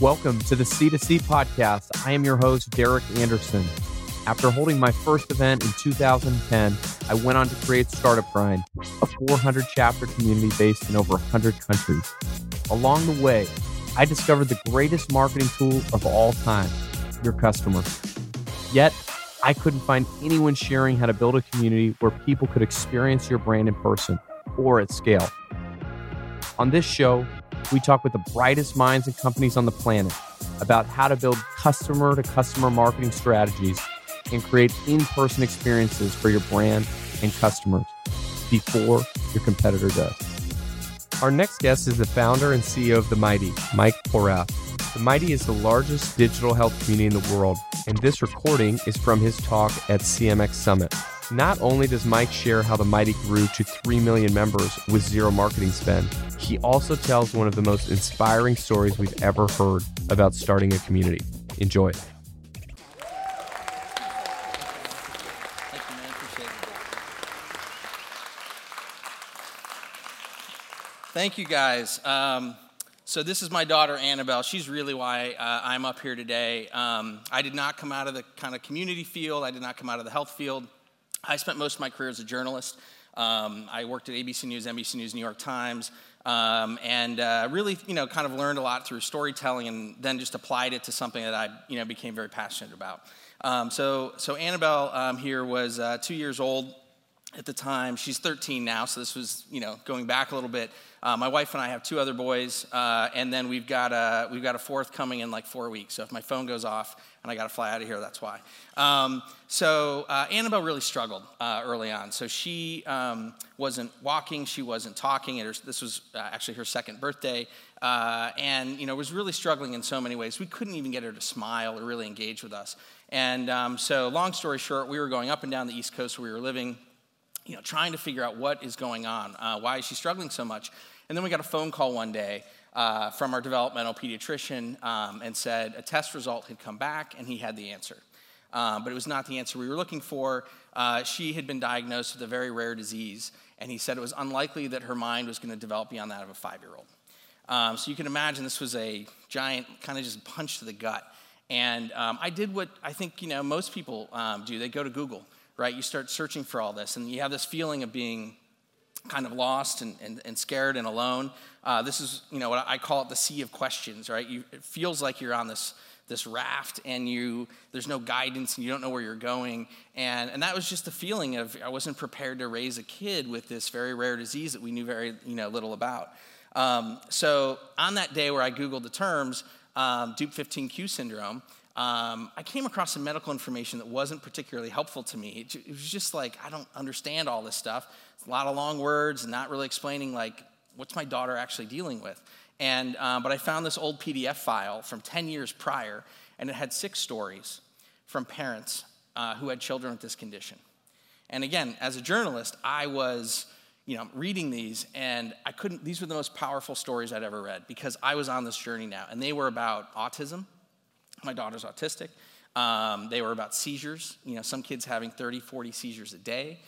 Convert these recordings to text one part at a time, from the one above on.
Welcome to the C2C podcast. I am your host, Derek Anderson. After holding my first event in 2010, I went on to create Startup Grind, a 400 chapter community based in over 100 countries. Along the way, I discovered the greatest marketing tool of all time your customers. Yet, I couldn't find anyone sharing how to build a community where people could experience your brand in person or at scale. On this show, we talk with the brightest minds and companies on the planet about how to build customer to customer marketing strategies and create in person experiences for your brand and customers before your competitor does. Our next guest is the founder and CEO of The Mighty, Mike Porath. The Mighty is the largest digital health community in the world, and this recording is from his talk at CMX Summit. Not only does Mike share how the Mighty grew to 3 million members with zero marketing spend, he also tells one of the most inspiring stories we've ever heard about starting a community. Enjoy. Thank you, guys. Um, so this is my daughter Annabelle. She's really why uh, I'm up here today. Um, I did not come out of the kind of community field. I did not come out of the health field. I spent most of my career as a journalist. Um, I worked at ABC News, NBC News, New York Times, um, and uh, really, you know, kind of learned a lot through storytelling, and then just applied it to something that I, you know, became very passionate about. Um, so, so Annabelle um, here was uh, two years old at the time. She's 13 now, so this was, you know, going back a little bit. Uh, my wife and I have two other boys, uh, and then we've got a we've got a fourth coming in like four weeks. So if my phone goes off and I got to fly out of here, that's why. Um, so uh, Annabelle really struggled uh, early on. So she um, wasn't walking, she wasn't talking. Was, this was uh, actually her second birthday, uh, and you know was really struggling in so many ways. We couldn't even get her to smile or really engage with us. And um, so, long story short, we were going up and down the East Coast where we were living you know, trying to figure out what is going on. Uh, why is she struggling so much? And then we got a phone call one day uh, from our developmental pediatrician um, and said a test result had come back and he had the answer. Um, but it was not the answer we were looking for. Uh, she had been diagnosed with a very rare disease, and he said it was unlikely that her mind was going to develop beyond that of a five year old. Um, so you can imagine this was a giant kind of just punch to the gut. And um, I did what I think you know most people um, do. They go to Google, right? You start searching for all this, and you have this feeling of being kind of lost and, and, and scared and alone. Uh, this is, you know, what I call it the sea of questions, right? You, it feels like you're on this, this raft and you, there's no guidance and you don't know where you're going. And, and that was just the feeling of I wasn't prepared to raise a kid with this very rare disease that we knew very, you know, little about. Um, so on that day where I Googled the terms, um, Dup 15q syndrome, um, I came across some medical information that wasn't particularly helpful to me. It, was just like, I don't understand all this stuff. It's a lot of long words not really explaining, like, what's my daughter actually dealing with. And, um, but I found this old PDF file from 10 years prior, and it had six stories from parents uh, who had children with this condition. And again, as a journalist, I was you know, reading these, and I couldn't, these were the most powerful stories I'd ever read because I was on this journey now. And they were about autism, my daughter's autistic. Um, they were about seizures, you know, some kids having 30, 40 seizures a day.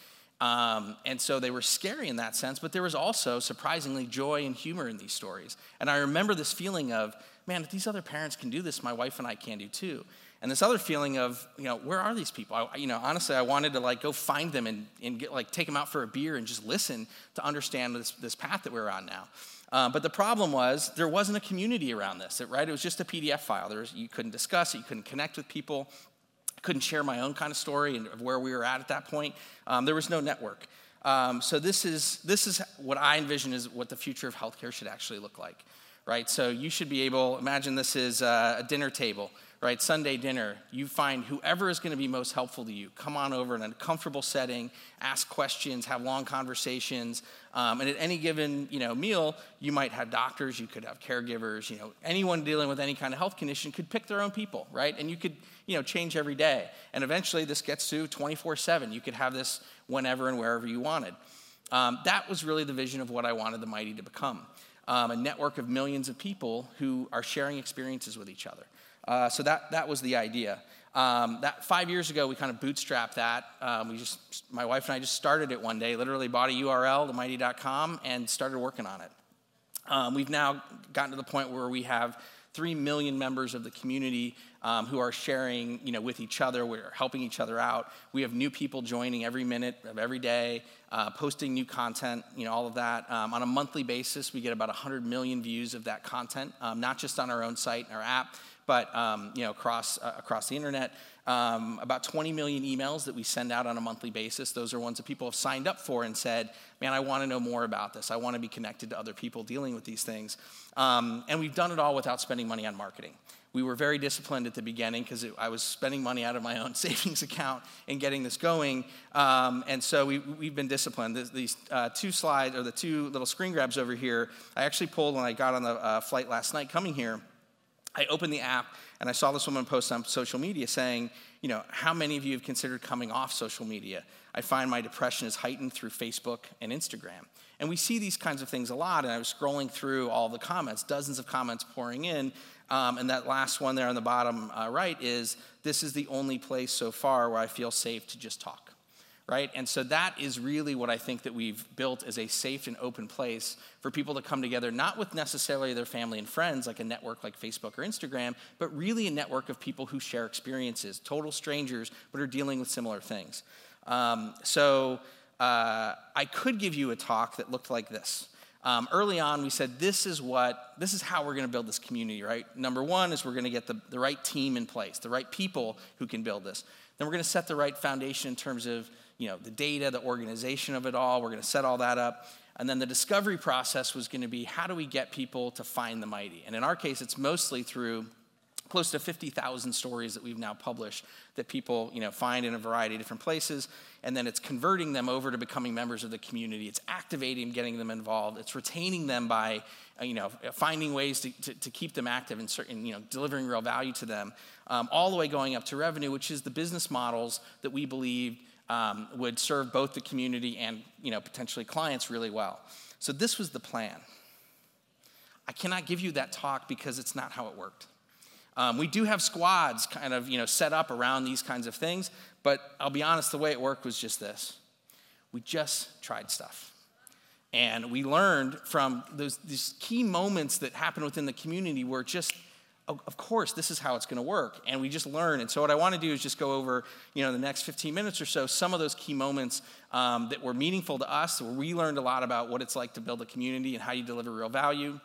Um, and so they were scary in that sense, but there was also surprisingly joy and humor in these stories. And I remember this feeling of, man, if these other parents can do this, my wife and I can do too. And this other feeling of, you know, where are these people? I, you know, honestly, I wanted to like go find them and, and get, like take them out for a beer and just listen to understand this, this path that we're on now. Uh, but the problem was there wasn't a community around this, right? It was just a PDF file. There was, you couldn't discuss it, you couldn't connect with people, couldn't share my own kind of story and of where we were at at that point. Um, there was no network. Um, so this is this is what I envision is what the future of healthcare should actually look like, right? So you should be able. Imagine this is a dinner table right? Sunday dinner, you find whoever is going to be most helpful to you. Come on over in a comfortable setting, ask questions, have long conversations. Um, and at any given you know, meal, you might have doctors, you could have caregivers, you know, anyone dealing with any kind of health condition could pick their own people, right? And you could you know, change every day. And eventually this gets to 24 7. You could have this whenever and wherever you wanted. Um, that was really the vision of what I wanted the Mighty to become. Um, a network of millions of people who are sharing experiences with each other. Uh, so that, that was the idea. Um, that five years ago, we kind of bootstrapped that. Um, we just, my wife and I just started it one day. Literally bought a URL, themighty.com, and started working on it. Um, we've now gotten to the point where we have three million members of the community um, who are sharing, you know, with each other. We're helping each other out. We have new people joining every minute of every day, uh, posting new content, you know, all of that. Um, on a monthly basis, we get about 100 million views of that content, um, not just on our own site and our app, but um, you know, across uh, across the internet. Um, about 20 million emails that we send out on a monthly basis. Those are ones that people have signed up for and said, "Man, I want to know more about this. I want to be connected to other people dealing with these things." Um, and we've done it all without spending money on marketing. We were very disciplined at the beginning because I was spending money out of my own savings account and getting this going. Um, and so we, have been disciplined. These uh, two slides, or the two little screen grabs over here, I actually pulled when I got on the uh, flight last night coming here. I opened the app and I saw this woman post on social media saying, you know, how many of you have considered coming off social media? I find my depression is heightened through Facebook and Instagram. And we see these kinds of things a lot. And I was scrolling through all the comments, dozens of comments pouring in. Um, and that last one there on the bottom uh, right is this is the only place so far where I feel safe to just talk right? And so that is really what I think that we've built as a safe and open place for people to come together, not with necessarily their family and friends, like a network like Facebook or Instagram, but really a network of people who share experiences, total strangers, but are dealing with similar things. Um, so uh, I could give you a talk that looked like this. Um, early on, we said this is what, this is how we're going to build this community, right? Number one is we're going to get the, the right team in place, the right people who can build this. Then we're going to set the right foundation in terms of you know, the data, the organization of it all. We're going to set all that up. And then the discovery process was going to be how do we get people to find the mighty? And in our case, it's mostly through close to 50,000 stories that we've now published that people you know, find in a variety of different places. And then it's converting them over to becoming members of the community. It's activating, getting them involved. It's retaining them by uh, you know, finding ways to, to, to keep them active and certain, you know, delivering real value to them, um, all the way going up to revenue, which is the business models that we believe um, would serve both the community and you know, potentially clients really well. So this was the plan. I cannot give you that talk because it's not how it worked. Um, we do have squads kind of you know, set up around these kinds of things, but I'll be honest, the way it worked was just this. We just tried stuff. And we learned from those, these key moments that happen within the community where just of course this is how it's going to work and we just learn. And so what i want to do is just go over you know the next 15 minutes or so some of those key moments um, that were meaningful to us where we learned a lot about what it's like to build a community and how you deliver real value.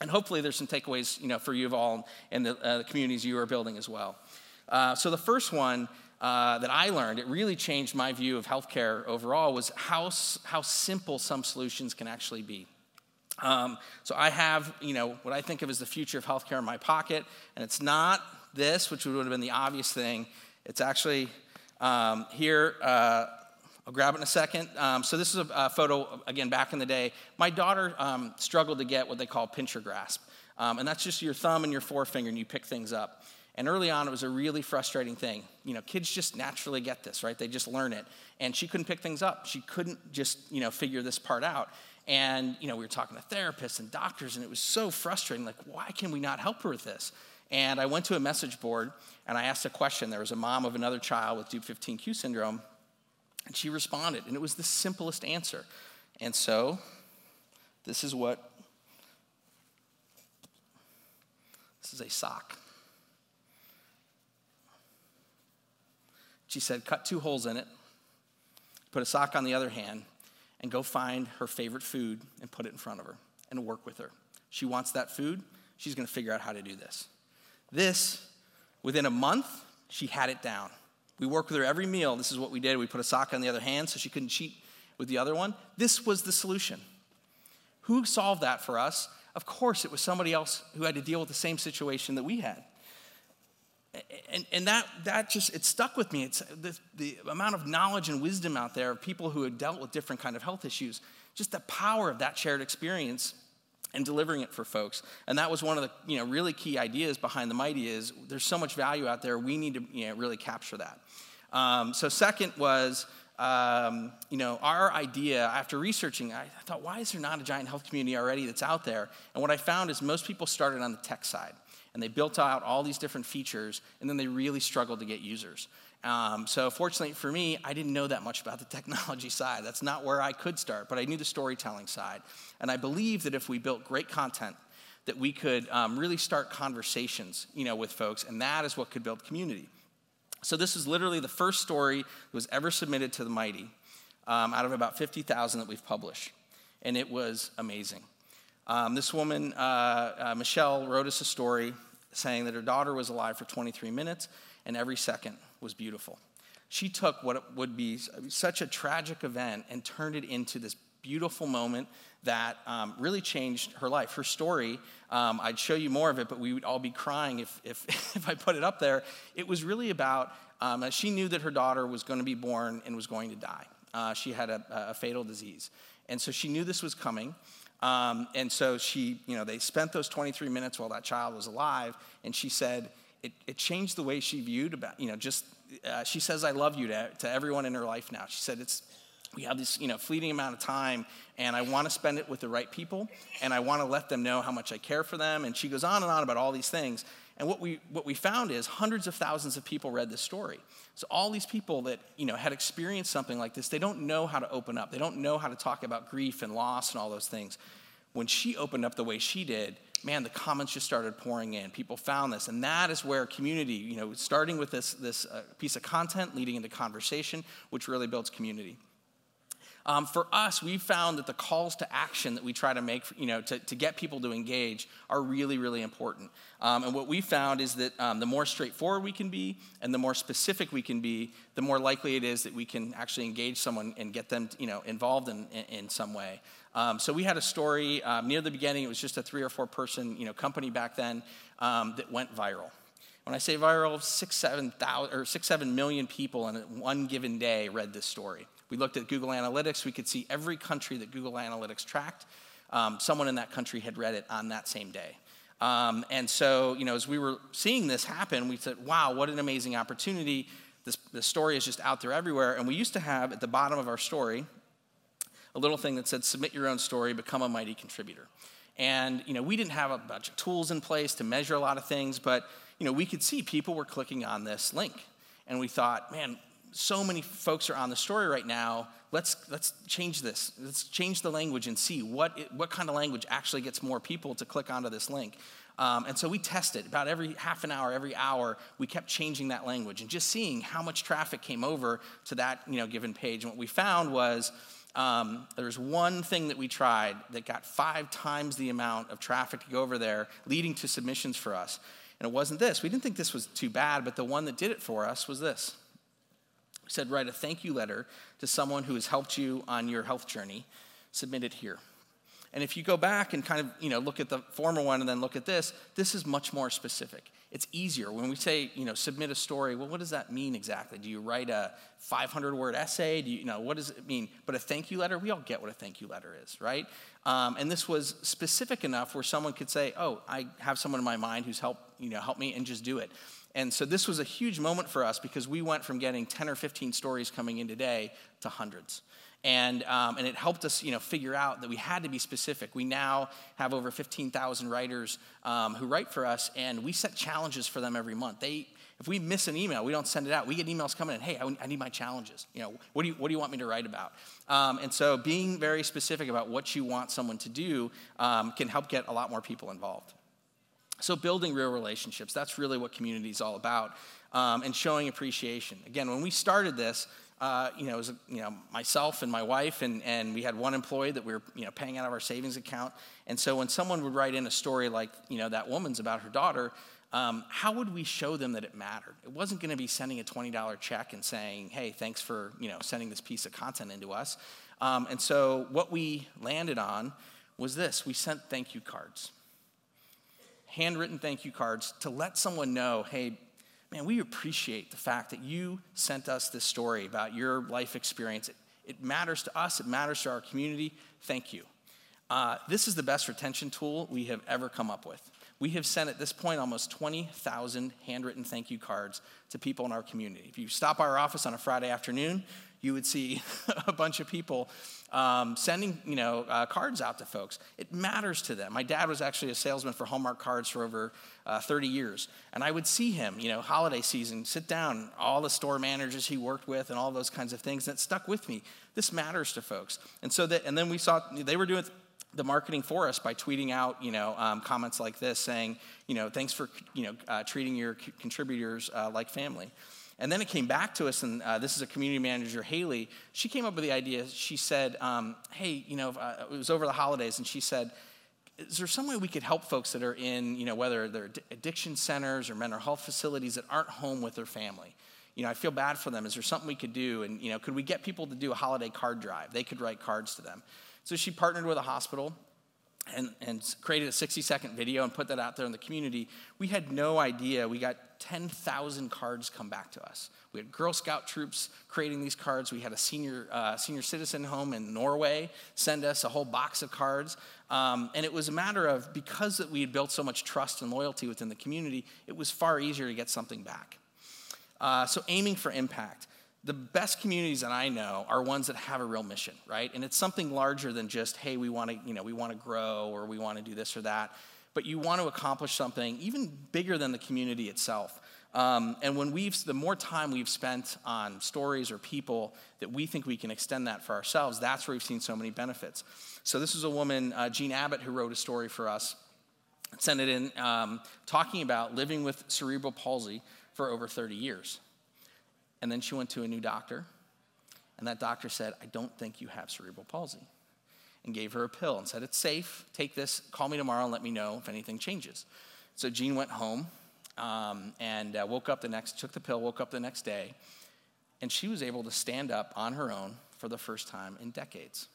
And hopefully there's some takeaways you know for you of all and the, uh, the communities you are building as well. Uh, so the first one uh, that I learned, it really changed my view of healthcare overall, was how, how simple some solutions can actually be. Um, so I have, you know, what I think of as the future of healthcare in my pocket, and it's not this, which would have been the obvious thing. It's actually um, here. Uh, I'll grab it in a second. Um, so this is a, a, photo again back in the day. My daughter um, struggled to get what they call pincher grasp, um, and that's just your thumb and your forefinger, and you pick things up. And early on, it was a really frustrating thing. You know, kids just naturally get this, right? They just learn it. And she couldn't pick things up. She couldn't just, you know, figure this part out. And, you know, we were talking to therapists and doctors, and it was so frustrating. Like, why can we not help her with this? And I went to a message board and I asked a question. There was a mom of another child with Dup 15q syndrome, and she responded, and it was the simplest answer. And so, this is what this is a sock. She said, cut two holes in it, put a sock on the other hand, and go find her favorite food and put it in front of her and work with her. She wants that food, she's gonna figure out how to do this. This, within a month, she had it down. We worked with her every meal. This is what we did. We put a sock on the other hand so she couldn't cheat with the other one. This was the solution. Who solved that for us? Of course, it was somebody else who had to deal with the same situation that we had and, and that, that just it stuck with me. It's the, the amount of knowledge and wisdom out there of people who had dealt with different kind of health issues just the power of that shared experience and delivering it for folks. And that was one of the you know really key ideas behind the mighty is there's so much value out there. We need to you know, really capture that. Um, so second was um, you know our idea after researching I thought why is there not a giant health community already that's out there? And what i found is most people started on the tech side and they built out all these different features, and then they really struggled to get users. Um, so, fortunately for me, I didn't know that much about the technology side. That's not where I could start, but I knew the storytelling side. And I believe that if we built great content that we could um, really start conversations, you know, with folks, and that is what could build community. So this is literally the first story that was ever submitted to the Mighty um, out of about 50,000 that we've published, and it was amazing. Um, this woman, uh, uh, Michelle, wrote us a story saying that her daughter was alive for 23 minutes, and every second was beautiful. She took what would be such a tragic event and turned it into this beautiful moment that um, really changed her life. Her story, um, I'd show you more of it, but we would all be crying if, if, if I put it up there. It was really about, um, she knew that her daughter was going to be born and was going to die. Uh, she had a, a, fatal disease. And so she knew this was coming. Um, and so she, you know, they spent those 23 minutes while that child was alive, and she said it, it changed the way she viewed about, you know, just, uh, she says, I love you to, to everyone in her life now. She said, it's, we have this, you know, fleeting amount of time, and I want to spend it with the right people, and I want to let them know how much I care for them. And she goes on and on about all these things. And what we, what we found is hundreds of thousands of people read this story. So all these people that you know had experienced something like this, they don't know how to open up. They don't know how to talk about grief and loss and all those things. When she opened up the way she did, man, the comments just started pouring in. People found this, and that is where community, you know, starting with this this uh, piece of content, leading into conversation, which really builds community. Um, for us, we found that the calls to action that we try to make, you know, to, to get people to engage are really, really important. Um, and what we found is that um, the more straightforward we can be and the more specific we can be, the more likely it is that we can actually engage someone and get them, you know, involved in, in, in some way. Um, so we had a story um, near the beginning. It was just a three or four person, you know, company back then um, that went viral. When I say viral, six, seven thousand or six, seven million people in one given day read this story. We looked at Google Analytics. We could see every country that Google Analytics tracked. Um, someone in that country had read it on that same day. Um, and so, you know, as we were seeing this happen, we said, wow, what an amazing opportunity. This, this story is just out there everywhere. And we used to have at the bottom of our story a little thing that said, submit your own story, become a mighty contributor. And, you know, we didn't have a bunch of tools in place to measure a lot of things, but, you know, we could see people were clicking on this link. And we thought, man, so many folks are on the story right now. Let's, let's change this. Let's change the language and see what, it, what kind of language actually gets more people to click onto this link. Um, and so we tested about every half an hour, every hour, we kept changing that language and just seeing how much traffic came over to that you know, given page. And what we found was um, there was one thing that we tried that got five times the amount of traffic to go over there, leading to submissions for us. And it wasn't this. We didn't think this was too bad, but the one that did it for us was this said, write a thank you letter to someone who has helped you on your health journey. Submit it here. And if you go back and kind of you know look at the former one and then look at this, this is much more specific. It's easier when we say you know submit a story. Well, what does that mean exactly? Do you write a 500 word essay? Do you, you know what does it mean? But a thank you letter, we all get what a thank you letter is, right? Um, and this was specific enough where someone could say, "Oh, I have someone in my mind who's helped you know help me," and just do it. And so this was a huge moment for us because we went from getting 10 or 15 stories coming in today to hundreds. And, um, and it helped us, you know, figure out that we had to be specific. We now have over 15,000 writers um, who write for us, and we set challenges for them every month. They, if we miss an email, we don't send it out. We get emails coming in, hey, I, need my challenges. You know, what do you, what do you want me to write about? Um, and so being very specific about what you want someone to do um, can help get a lot more people involved. So, building real relationships, that's really what community is all about, um, and showing appreciation. Again, when we started this, uh, you know, it was you know, myself and my wife, and, and we had one employee that we were you know, paying out of our savings account. And so, when someone would write in a story like you know, that woman's about her daughter, um, how would we show them that it mattered? It wasn't going to be sending a $20 check and saying, hey, thanks for you know, sending this piece of content into us. Um, and so, what we landed on was this we sent thank you cards handwritten thank you cards to let someone know hey, man, we appreciate the fact that you sent us this story about your life experience. It, it matters to us, it matters to our community. Thank you. Uh, this is the best retention tool we have ever come up with. We have sent at this point almost 20,000 handwritten thank you cards to people in our community. If you stop by our office on a Friday afternoon, you would see a bunch of people um, sending you know uh, cards out to folks. It matters to them. My dad was actually a salesman for Hallmark cards for over uh, 30 years, and I would see him, you know, holiday season, sit down, all the store managers he worked with, and all those kinds of things. And it stuck with me. This matters to folks, and so that, and then we saw they were doing the marketing for us by tweeting out, you know, um, comments like this saying, you know, thanks for, you know, uh, treating your c- contributors uh, like family. And then it came back to us, and uh, this is a community manager, Haley. She came up with the idea. She said, um, hey, you know, uh, it was over the holidays, and she said, is there some way we could help folks that are in, you know, whether they're addiction centers or mental health facilities that aren't home with their family? You know, I feel bad for them. Is there something we could do? And, you know, could we get people to do a holiday card drive? They could write cards to them. So she partnered with a hospital and, and created a 60 second video and put that out there in the community. We had no idea. We got 10,000 cards come back to us. We had Girl Scout troops creating these cards. We had a senior, uh, senior citizen home in Norway send us a whole box of cards. Um, and it was a matter of because that we had built so much trust and loyalty within the community, it was far easier to get something back. Uh, so, aiming for impact the best communities that I know are ones that have a real mission, right? And it's something larger than just, hey, we want to, you know, we want to grow or we want to do this or that. But you want to accomplish something even bigger than the community itself. Um, and when we've, the more time we've spent on stories or people that we think we can extend that for ourselves, that's where we've seen so many benefits. So this is a woman, uh, Jean Abbott, who wrote a story for us, sent it in, um, talking about living with cerebral palsy for over 30 years. And then she went to a new doctor, and that doctor said, I don't think you have cerebral palsy, and gave her a pill and said, It's safe, take this, call me tomorrow and let me know if anything changes. So Jean went home um, and uh, woke up the next, took the pill, woke up the next day, and she was able to stand up on her own for the first time in decades.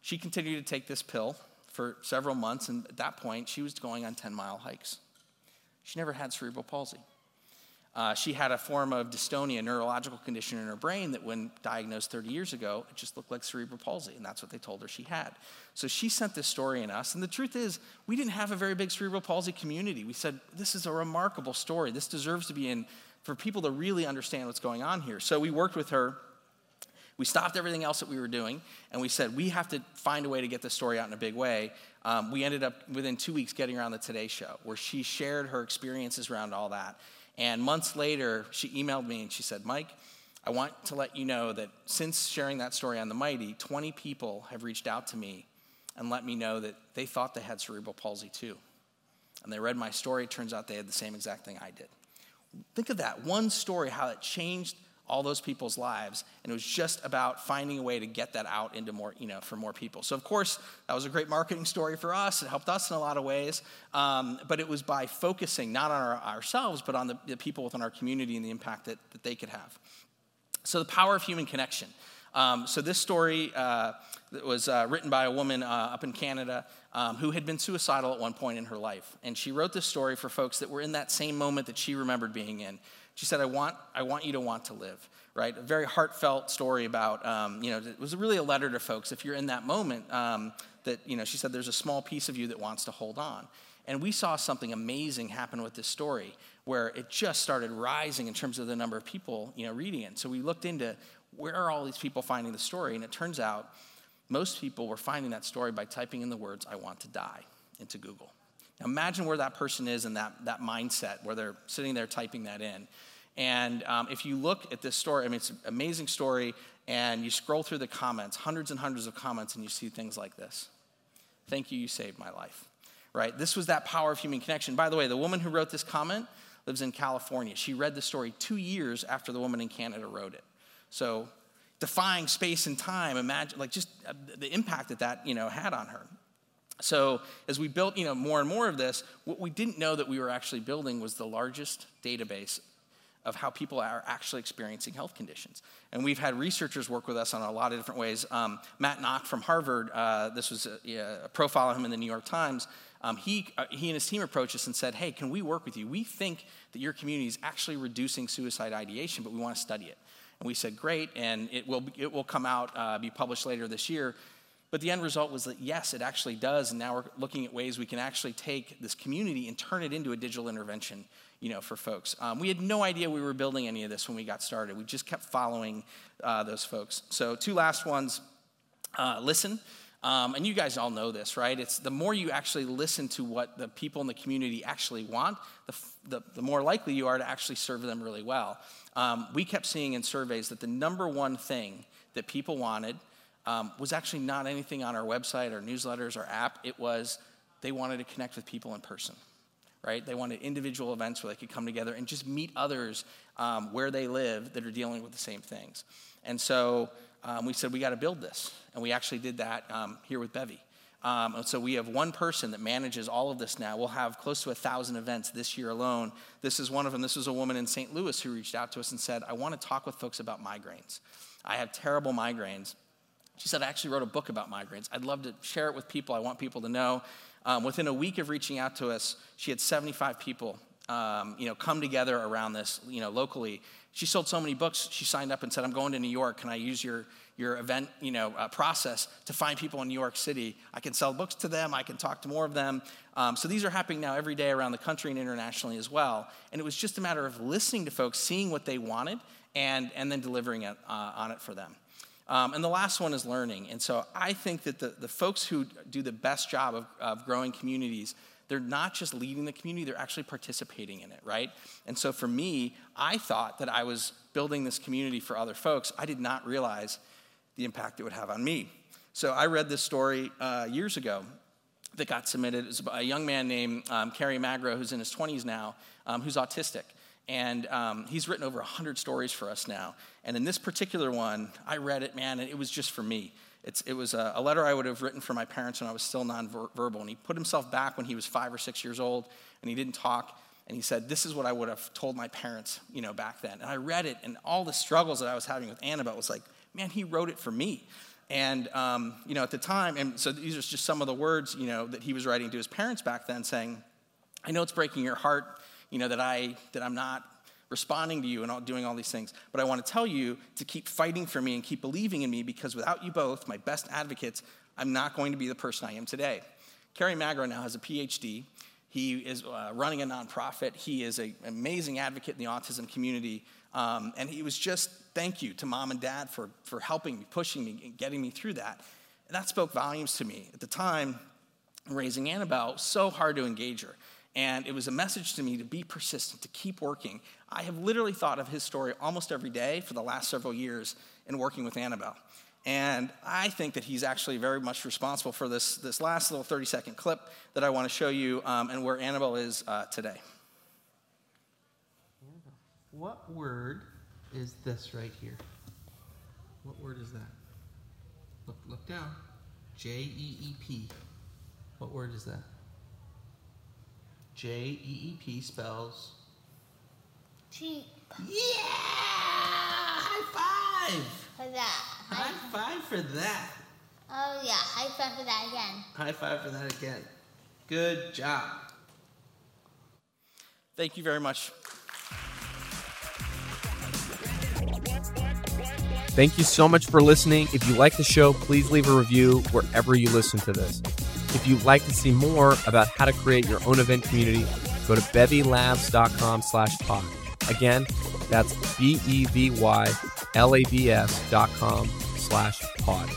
She continued to take this pill for several months, and at that point, she was going on 10 mile hikes. She never had cerebral palsy. Uh, she had a form of dystonia, a neurological condition in her brain that, when diagnosed 30 years ago, it just looked like cerebral palsy, and that's what they told her she had. So she sent this story in us, and the truth is, we didn't have a very big cerebral palsy community. We said, This is a remarkable story. This deserves to be in for people to really understand what's going on here. So we worked with her. We stopped everything else that we were doing, and we said, We have to find a way to get this story out in a big way. Um, we ended up, within two weeks, getting her on the Today Show, where she shared her experiences around all that. And months later, she emailed me and she said, Mike, I want to let you know that since sharing that story on The Mighty, 20 people have reached out to me and let me know that they thought they had cerebral palsy too. And they read my story. It turns out they had the same exact thing I did. Think of that one story, how it changed all those people's lives and it was just about finding a way to get that out into more you know for more people. So of course that was a great marketing story for us. It helped us in a lot of ways. Um, but it was by focusing not on our, ourselves but on the, the, people within our community and the impact that, that they could have. So the power of human connection. Um, so this story uh, was uh, written by a woman uh, up in canada um, who had been suicidal at one point in her life. And she wrote this story for folks that were in that same moment that she remembered being in she said, I want, I want you to want to live, right? A very heartfelt story about, um, you know, it was really a letter to folks. If you're in that moment, um, that, you know, she said, there's a small piece of you that wants to hold on. And we saw something amazing happen with this story where it just started rising in terms of the number of people, you know, reading it. So we looked into where are all these people finding the story? And it turns out most people were finding that story by typing in the words, I want to die, into Google. Imagine where that person is in that, that mindset, where they're sitting there typing that in. And um, if you look at this story, I mean, it's an amazing story, and you scroll through the comments, hundreds and hundreds of comments, and you see things like this Thank you, you saved my life. Right? This was that power of human connection. By the way, the woman who wrote this comment lives in California. She read the story two years after the woman in Canada wrote it. So, defying space and time, imagine, like, just uh, the impact that that, you know, had on her. So as we built, you know, more and more of this, what we didn't know that we were actually building was the largest database of how people are actually experiencing health conditions. And we've had researchers work with us on a lot of different ways. Um, Matt Nock from Harvard, uh, this was a, a, profile of him in the New York Times. Um, he, uh, he and his team approached us and said, Hey, can we work with you? We think that your community is actually reducing suicide ideation, but we want to study it. And we said, Great, and it will, it will come out, uh, be published later this year. But the end result was that yes, it actually does. And now we're looking at ways we can actually take this community and turn it into a digital intervention you know, for folks. Um, we had no idea we were building any of this when we got started. We just kept following uh, those folks. So, two last ones uh, listen. Um, and you guys all know this, right? It's the more you actually listen to what the people in the community actually want, the, the, the more likely you are to actually serve them really well. Um, we kept seeing in surveys that the number one thing that people wanted um, was actually not anything on our website, our newsletters, our app. It was they wanted to connect with people in person, right? They wanted individual events where they could come together and just meet others um, where they live that are dealing with the same things. And so um, we said, we got to build this. And we actually did that um, here with Bevy. Um, and so we have one person that manages all of this now. We'll have close to a thousand events this year alone. This is one of them. This was a woman in St. Louis who reached out to us and said, I want to talk with folks about migraines. I have terrible migraines. She said, I actually wrote a book about migraines. I'd love to share it with people. I want people to know. Um, within a week of reaching out to us, she had 75 people um, you know, come together around this, you know, locally. She sold so many books, she signed up and said, I'm going to New York. Can I use your, your event, you know, uh, process to find people in New York City? I can sell books to them. I can talk to more of them. Um, so these are happening now every day around the country and internationally as well. And it was just a matter of listening to folks, seeing what they wanted, and, and then delivering it, uh, on it for them. Um, and the last one is learning. And so I think that the, the folks who do the best job of, of growing communities, they're not just leading the community, they're actually participating in it, right? And so for me, I thought that I was building this community for other folks. I did not realize the impact it would have on me. So I read this story uh, years ago that got submitted. It was a young man named um, Kerry Magro, who's in his 20s now, um, who's autistic. And um, he's written over 100 stories for us now. And in this particular one, I read it, man, and it was just for me. It's, it was a, a, letter I would have written for my parents when I was still nonverbal. And he put himself back when he was five or six years old, and he didn't talk. And he said, This is what I would have told my parents, you know, back then. And I read it, and all the struggles that I was having with Annabelle was like, man, he wrote it for me. And, um, you know, at the time, and so these are just some of the words, you know, that he was writing to his parents back then saying, I know it's breaking your heart, you know, that, I, that I'm not responding to you and doing all these things. But I want to tell you to keep fighting for me and keep believing in me because without you both, my best advocates, I'm not going to be the person I am today. Kerry Magro now has a PhD. He is uh, running a nonprofit. He is an amazing advocate in the autism community. Um, and he was just thank you to mom and dad for, for helping me, pushing me, and getting me through that. And that spoke volumes to me. At the time, raising Annabelle, so hard to engage her. And it was a message to me to be persistent, to keep working. I have literally thought of his story almost every day for the last several years in working with Annabelle. And I think that he's actually very much responsible for this, this last little 30 second clip that I want to show you um, and where Annabelle is uh, today. What word is this right here? What word is that? Look, look down. J E E P. What word is that? J E E P spells. Cheap. Yeah! High five! For that. High five for that. Oh yeah, high five for that again. High five for that again. Good job. Thank you very much. Thank you so much for listening. If you like the show, please leave a review wherever you listen to this. If you'd like to see more about how to create your own event community, go to bevylabs.com slash pod. Again, that's B-E-V-Y-L-A-B-S dot com slash pod.